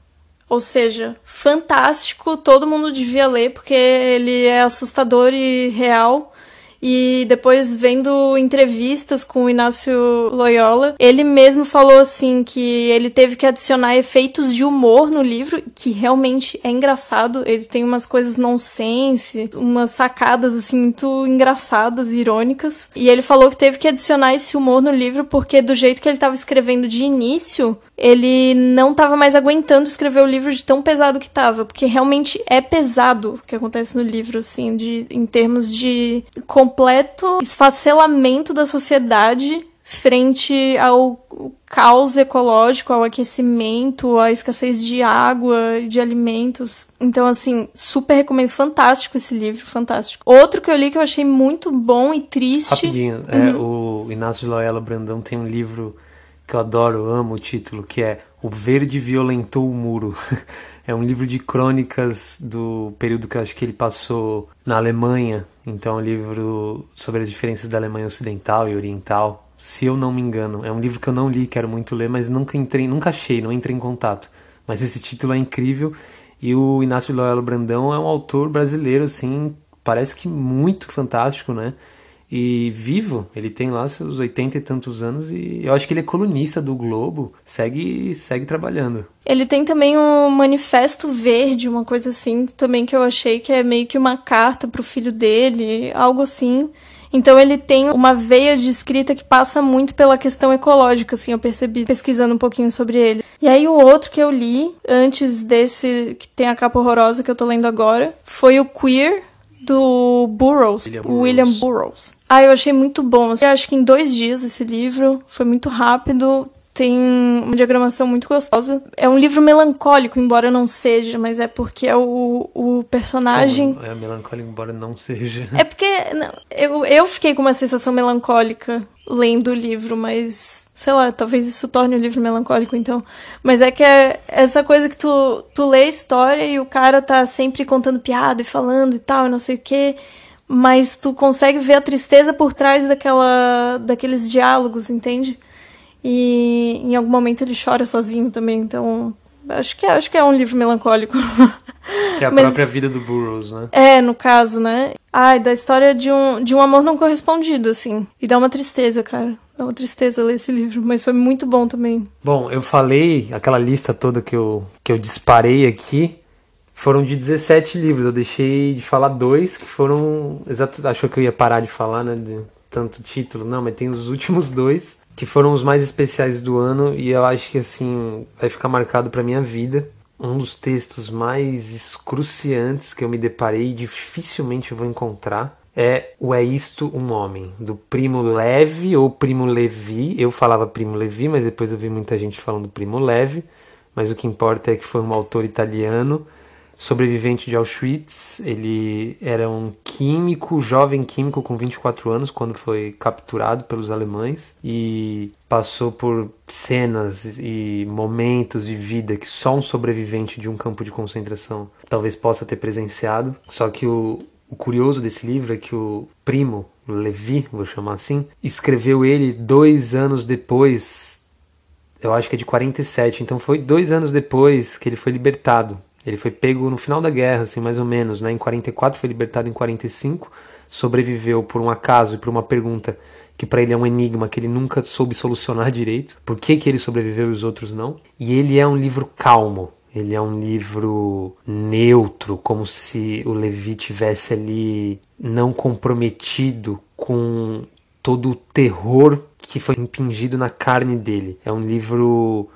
Ou seja, fantástico, todo mundo devia ler porque ele é assustador e real. E depois vendo entrevistas com o Inácio Loyola, ele mesmo falou assim que ele teve que adicionar efeitos de humor no livro, que realmente é engraçado. Ele tem umas coisas nonsense, umas sacadas assim muito engraçadas, irônicas. E ele falou que teve que adicionar esse humor no livro porque do jeito que ele estava escrevendo de início, ele não estava mais aguentando escrever o livro de tão pesado que estava, porque realmente é pesado o que acontece no livro, assim, de, em termos de completo esfacelamento da sociedade frente ao caos ecológico, ao aquecimento, à escassez de água e de alimentos. Então, assim, super recomendo. Fantástico esse livro, fantástico. Outro que eu li que eu achei muito bom e triste. Rapidinho, é, uhum. é, o Inácio Loyola Brandão tem um livro que eu adoro, amo o título, que é O Verde Violentou o Muro. é um livro de crônicas do período que eu acho que ele passou na Alemanha. Então, é um livro sobre as diferenças da Alemanha Ocidental e Oriental se eu não me engano. É um livro que eu não li, quero muito ler, mas nunca entrei, nunca achei, não entrei em contato. Mas esse título é incrível e o Inácio Loyola Brandão é um autor brasileiro assim, parece que muito fantástico, né? E vivo, ele tem lá seus oitenta e tantos anos e eu acho que ele é colunista do Globo, segue segue trabalhando. Ele tem também um manifesto verde, uma coisa assim, também que eu achei que é meio que uma carta pro filho dele, algo assim. Então ele tem uma veia de escrita que passa muito pela questão ecológica, assim, eu percebi pesquisando um pouquinho sobre ele. E aí o outro que eu li antes desse que tem a capa horrorosa que eu tô lendo agora, foi o Queer do Burroughs, William Burroughs. William Burroughs. Ah, eu achei muito bom. Eu acho que em dois dias esse livro foi muito rápido tem uma diagramação muito gostosa. É um livro melancólico, embora não seja, mas é porque é o, o personagem. Como é melancólico, embora não seja. É porque não, eu, eu fiquei com uma sensação melancólica lendo o livro, mas sei lá, talvez isso torne o livro melancólico então. Mas é que é essa coisa que tu, tu lê a história e o cara tá sempre contando piada e falando e tal, e não sei o quê. Mas tu consegue ver a tristeza por trás daquela, daqueles diálogos, entende? E em algum momento ele chora sozinho também, então acho que, é, acho que é um livro melancólico. Que é a Mas, própria vida do Burroughs, né? É, no caso, né? Ai, da história de um, de um amor não correspondido, assim. E dá uma tristeza, cara. Dá uma tristeza ler esse livro, mas foi muito bom também. Bom, eu falei, aquela lista toda que eu, que eu disparei aqui, foram de 17 livros. Eu deixei de falar dois, que foram. Exato, achou que eu ia parar de falar, né? De tanto título. Não, mas tem os últimos dois que foram os mais especiais do ano e eu acho que assim vai ficar marcado para minha vida. Um dos textos mais excruciantes que eu me deparei e dificilmente vou encontrar é o É Isto um Homem, do Primo Levi ou Primo Levi. Eu falava Primo Levi, mas depois eu vi muita gente falando Primo Levi. Mas o que importa é que foi um autor italiano sobrevivente de Auschwitz. Ele era um químico, jovem químico com 24 anos quando foi capturado pelos alemães e passou por cenas e momentos de vida que só um sobrevivente de um campo de concentração talvez possa ter presenciado. Só que o, o curioso desse livro é que o primo, Levi, vou chamar assim, escreveu ele dois anos depois, eu acho que é de 47, então foi dois anos depois que ele foi libertado ele foi pego no final da guerra, assim, mais ou menos, né? Em 44, foi libertado em 45, sobreviveu por um acaso e por uma pergunta que para ele é um enigma que ele nunca soube solucionar direito. Por que, que ele sobreviveu e os outros não? E ele é um livro calmo. Ele é um livro neutro, como se o Levi tivesse ali não comprometido com todo o terror que foi impingido na carne dele. É um livro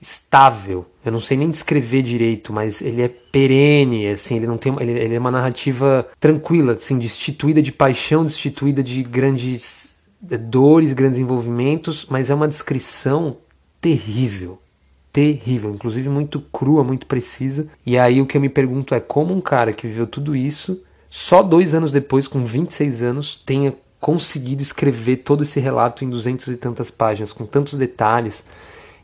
estável. Eu não sei nem descrever direito, mas ele é perene, assim, ele não tem, ele, ele é uma narrativa tranquila, assim, destituída de paixão, destituída de grandes dores, grandes envolvimentos, mas é uma descrição terrível. Terrível, inclusive muito crua, muito precisa. E aí o que eu me pergunto é como um cara que viveu tudo isso, só dois anos depois, com 26 anos, tenha conseguido escrever todo esse relato em duzentas e tantas páginas, com tantos detalhes,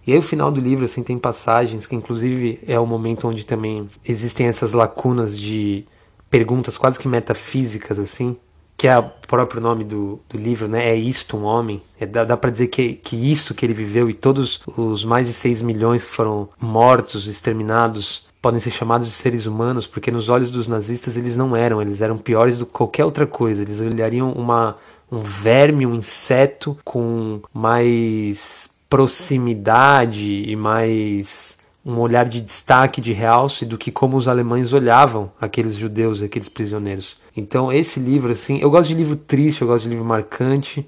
e aí o final do livro assim tem passagens que inclusive é o momento onde também existem essas lacunas de perguntas quase que metafísicas assim, que é o próprio nome do, do livro, né? É isto um homem? É, dá dá para dizer que, que isso que ele viveu e todos os mais de 6 milhões que foram mortos, exterminados, podem ser chamados de seres humanos, porque nos olhos dos nazistas eles não eram, eles eram piores do que qualquer outra coisa. Eles olhariam uma um verme, um inseto com mais proximidade e mais um olhar de destaque, de realce do que como os alemães olhavam aqueles judeus, aqueles prisioneiros. Então esse livro, assim, eu gosto de livro triste, eu gosto de livro marcante,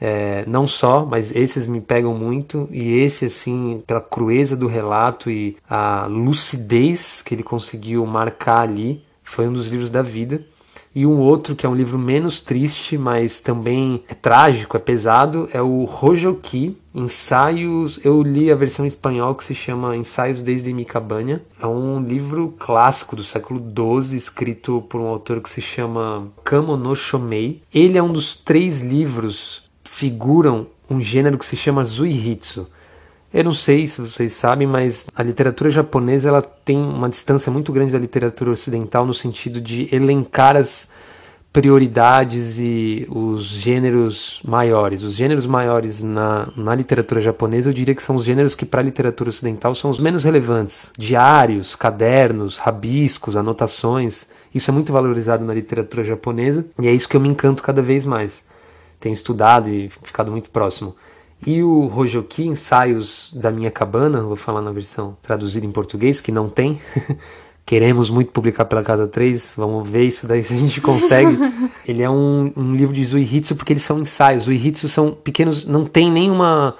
é, não só, mas esses me pegam muito e esse, assim, pela crueza do relato e a lucidez que ele conseguiu marcar ali, foi um dos livros da vida. E um outro que é um livro menos triste, mas também é trágico, é pesado, é o Rojoki, Ensaios. Eu li a versão em espanhol que se chama Ensaios desde Mi Cabana. É um livro clássico do século XII, escrito por um autor que se chama Kamo no Shomei. Ele é um dos três livros que figuram um gênero que se chama Zuihitsu. Eu não sei se vocês sabem, mas a literatura japonesa ela tem uma distância muito grande da literatura ocidental no sentido de elencar as prioridades e os gêneros maiores. Os gêneros maiores na, na literatura japonesa eu diria que são os gêneros que para a literatura ocidental são os menos relevantes. Diários, cadernos, rabiscos, anotações. Isso é muito valorizado na literatura japonesa e é isso que eu me encanto cada vez mais. Tenho estudado e ficado muito próximo. E o Rojoki, Ensaios da Minha Cabana, vou falar na versão traduzida em português, que não tem. Queremos muito publicar pela Casa 3, vamos ver isso daí se a gente consegue. ele é um, um livro de Zuihitsu porque eles são ensaios. Zuihitsu são pequenos, não tem nenhuma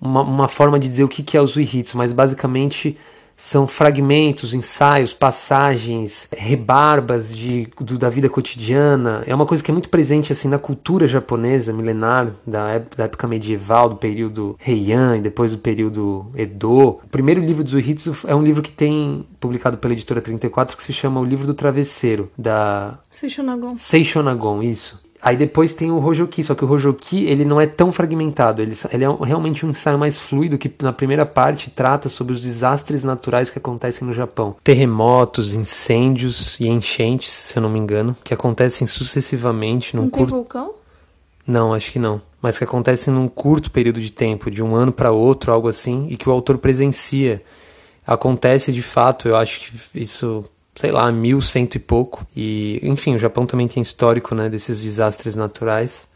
uma, uma forma de dizer o que, que é o Zuihitsu, mas basicamente são fragmentos, ensaios, passagens, rebarbas de, do, da vida cotidiana. É uma coisa que é muito presente assim na cultura japonesa milenar, da época, da época medieval, do período Heian e depois do período Edo. O primeiro livro do Zuhitsu é um livro que tem publicado pela editora 34 que se chama O Livro do Travesseiro, da Seishonagon. Seishonagon, isso. Aí depois tem o Rojoki, só que o Rojoki ele não é tão fragmentado, ele, ele é realmente um ensaio mais fluido que na primeira parte trata sobre os desastres naturais que acontecem no Japão. Terremotos, incêndios e enchentes, se eu não me engano, que acontecem sucessivamente num Não curto... tem vulcão? Não, acho que não. Mas que acontecem num curto período de tempo, de um ano para outro, algo assim, e que o autor presencia. Acontece de fato, eu acho que isso sei lá, mil, cento e pouco. E, enfim, o Japão também tem histórico, né, desses desastres naturais.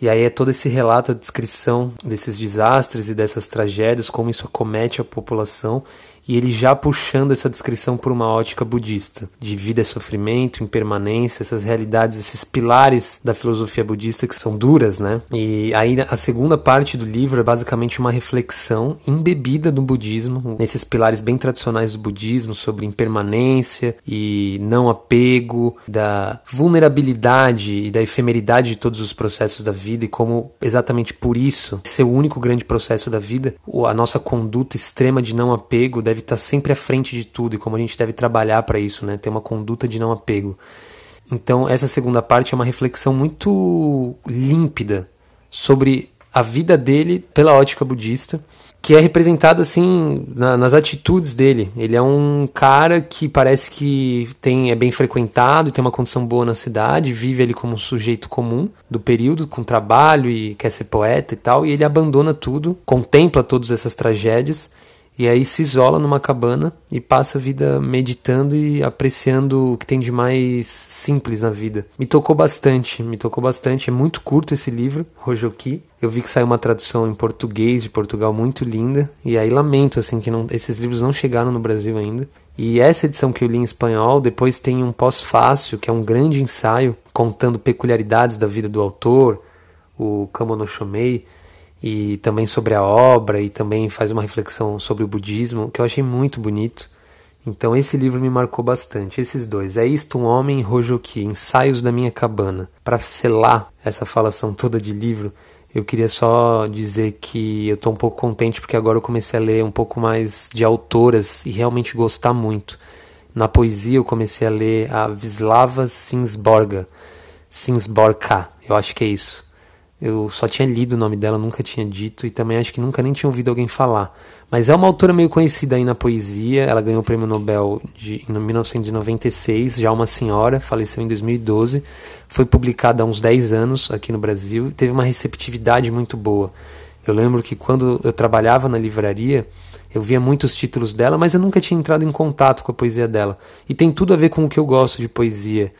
E aí é todo esse relato, a descrição desses desastres e dessas tragédias, como isso acomete a população, e ele já puxando essa descrição por uma ótica budista, de vida e sofrimento, impermanência, essas realidades, esses pilares da filosofia budista que são duras, né? E aí a segunda parte do livro é basicamente uma reflexão embebida no budismo, nesses pilares bem tradicionais do budismo sobre impermanência e não apego, da vulnerabilidade e da efemeridade de todos os processos da vida e como exatamente por isso, ser o único grande processo da vida, a nossa conduta extrema de não apego deve estar sempre à frente de tudo e como a gente deve trabalhar para isso, né? Ter uma conduta de não apego. Então, essa segunda parte é uma reflexão muito límpida sobre a vida dele pela ótica budista, que é representada assim na, nas atitudes dele. Ele é um cara que parece que tem é bem frequentado tem uma condição boa na cidade, vive ali como um sujeito comum do período, com trabalho e quer ser poeta e tal, e ele abandona tudo, contempla todas essas tragédias e aí se isola numa cabana e passa a vida meditando e apreciando o que tem de mais simples na vida. Me tocou bastante, me tocou bastante. É muito curto esse livro, Rojoki. Eu vi que saiu uma tradução em português de Portugal muito linda. E aí lamento assim que não, esses livros não chegaram no Brasil ainda. E essa edição que eu li em espanhol, depois tem um pós-fácil, que é um grande ensaio contando peculiaridades da vida do autor, o Kamo no Shomei e também sobre a obra e também faz uma reflexão sobre o budismo que eu achei muito bonito. Então esse livro me marcou bastante, esses dois. É isto um homem Rojoki, Ensaios da minha cabana. Para selar essa falação toda de livro, eu queria só dizer que eu estou um pouco contente porque agora eu comecei a ler um pouco mais de autoras e realmente gostar muito. Na poesia eu comecei a ler a Vislava Sinsborga, Sinsborka, eu acho que é isso. Eu só tinha lido o nome dela, nunca tinha dito e também acho que nunca nem tinha ouvido alguém falar. Mas é uma autora meio conhecida aí na poesia. Ela ganhou o prêmio Nobel de, em 1996, já uma senhora, faleceu em 2012. Foi publicada há uns 10 anos aqui no Brasil e teve uma receptividade muito boa. Eu lembro que quando eu trabalhava na livraria, eu via muitos títulos dela, mas eu nunca tinha entrado em contato com a poesia dela. E tem tudo a ver com o que eu gosto de poesia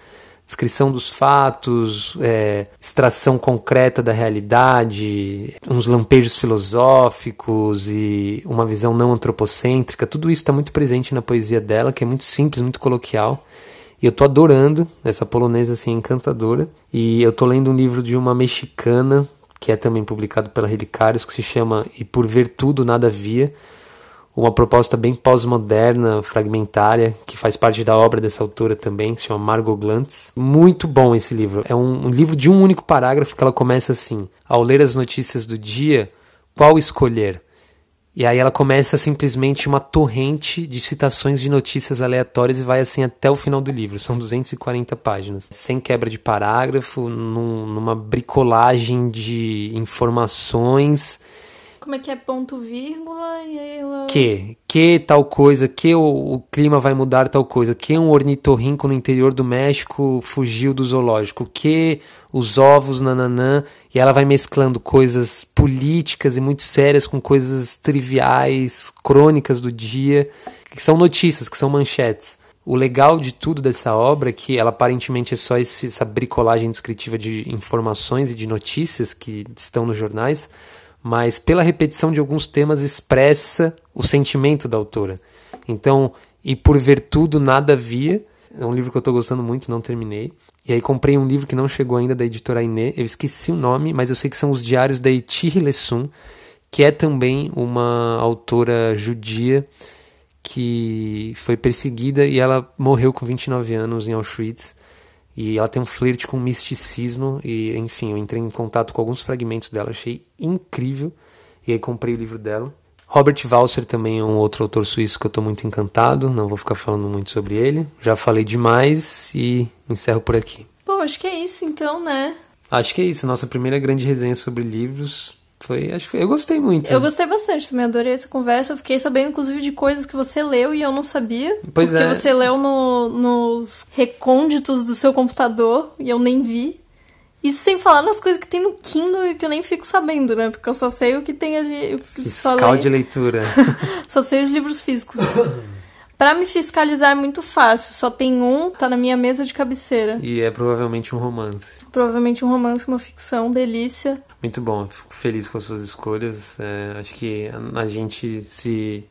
descrição dos fatos, é, extração concreta da realidade, uns lampejos filosóficos e uma visão não antropocêntrica, tudo isso está muito presente na poesia dela, que é muito simples, muito coloquial. E eu tô adorando essa polonesa assim encantadora. E eu tô lendo um livro de uma mexicana que é também publicado pela Relicários, que se chama E por ver tudo nada via. Uma proposta bem pós-moderna, fragmentária, que faz parte da obra dessa autora também, que se chama Margot Glantz. Muito bom esse livro. É um, um livro de um único parágrafo que ela começa assim: Ao ler as notícias do dia, qual escolher? E aí ela começa simplesmente uma torrente de citações de notícias aleatórias e vai assim até o final do livro. São 240 páginas. Sem quebra de parágrafo, num, numa bricolagem de informações como é que é ponto vírgula e aí ela... Que, que tal coisa, que o, o, clima vai mudar tal coisa, que um ornitorrinco no interior do México fugiu do zoológico, que os ovos, nananã, e ela vai mesclando coisas políticas e muito sérias com coisas triviais, crônicas do dia, que são notícias, que são manchetes. O legal de tudo dessa obra é que ela aparentemente é só esse, essa bricolagem descritiva de informações e de notícias que estão nos jornais, mas pela repetição de alguns temas expressa o sentimento da autora. Então, e por ver tudo, nada via. É um livro que eu estou gostando muito, não terminei. E aí comprei um livro que não chegou ainda da editora Inê. Eu esqueci o nome, mas eu sei que são os diários da Iti Lessum, que é também uma autora judia que foi perseguida e ela morreu com 29 anos em Auschwitz. E ela tem um flerte com misticismo. E, enfim, eu entrei em contato com alguns fragmentos dela, achei incrível. E aí comprei o livro dela. Robert Walser também é um outro autor suíço que eu estou muito encantado. Não vou ficar falando muito sobre ele. Já falei demais e encerro por aqui. Bom, acho que é isso então, né? Acho que é isso. Nossa primeira grande resenha sobre livros. Foi, acho que foi, eu gostei muito. Eu gostei bastante também, adorei essa conversa. Eu fiquei sabendo, inclusive, de coisas que você leu e eu não sabia. Pois porque é. você leu no, nos recônditos do seu computador e eu nem vi. Isso sem falar nas coisas que tem no Kindle e que eu nem fico sabendo, né? Porque eu só sei o que tem ali. Fiscal só de leitura. só sei os livros físicos. Para me fiscalizar é muito fácil. Só tem um, tá na minha mesa de cabeceira. E é provavelmente um romance. Provavelmente um romance, uma ficção, delícia. Muito bom, fico feliz com as suas escolhas. É, acho que a, gente se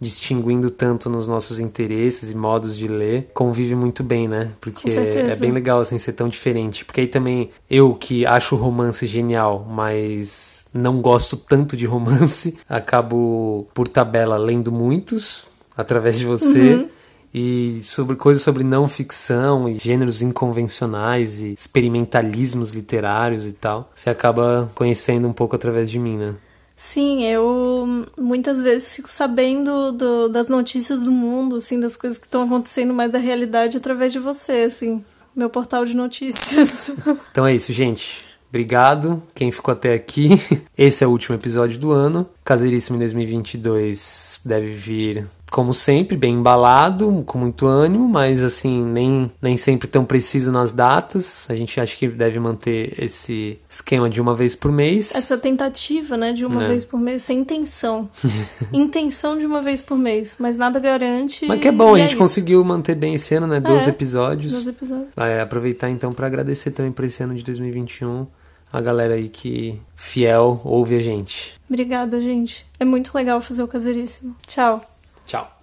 distinguindo tanto nos nossos interesses e modos de ler, convive muito bem, né? Porque é bem legal assim ser tão diferente. Porque aí também eu que acho romance genial, mas não gosto tanto de romance, acabo por tabela lendo muitos através de você. Uhum e sobre coisas sobre não ficção e gêneros inconvencionais e experimentalismos literários e tal. Você acaba conhecendo um pouco através de mim, né? Sim, eu muitas vezes fico sabendo do, das notícias do mundo, assim, das coisas que estão acontecendo mais da realidade através de você, assim, meu portal de notícias. Então é isso, gente. Obrigado quem ficou até aqui. Esse é o último episódio do ano. Caseiríssimo em 2022 deve vir como sempre, bem embalado, com muito ânimo, mas assim, nem, nem sempre tão preciso nas datas. A gente acha que deve manter esse esquema de uma vez por mês. Essa tentativa, né, de uma é. vez por mês, sem intenção. intenção de uma vez por mês, mas nada garante. Mas que é bom, a gente é conseguiu manter bem esse ano, né? Dois é, episódios. Dois episódios. Vai aproveitar então para agradecer também por esse ano de 2021 a galera aí que fiel ouve a gente. Obrigada, gente. É muito legal fazer o Caseiríssimo. Tchau. Tchau.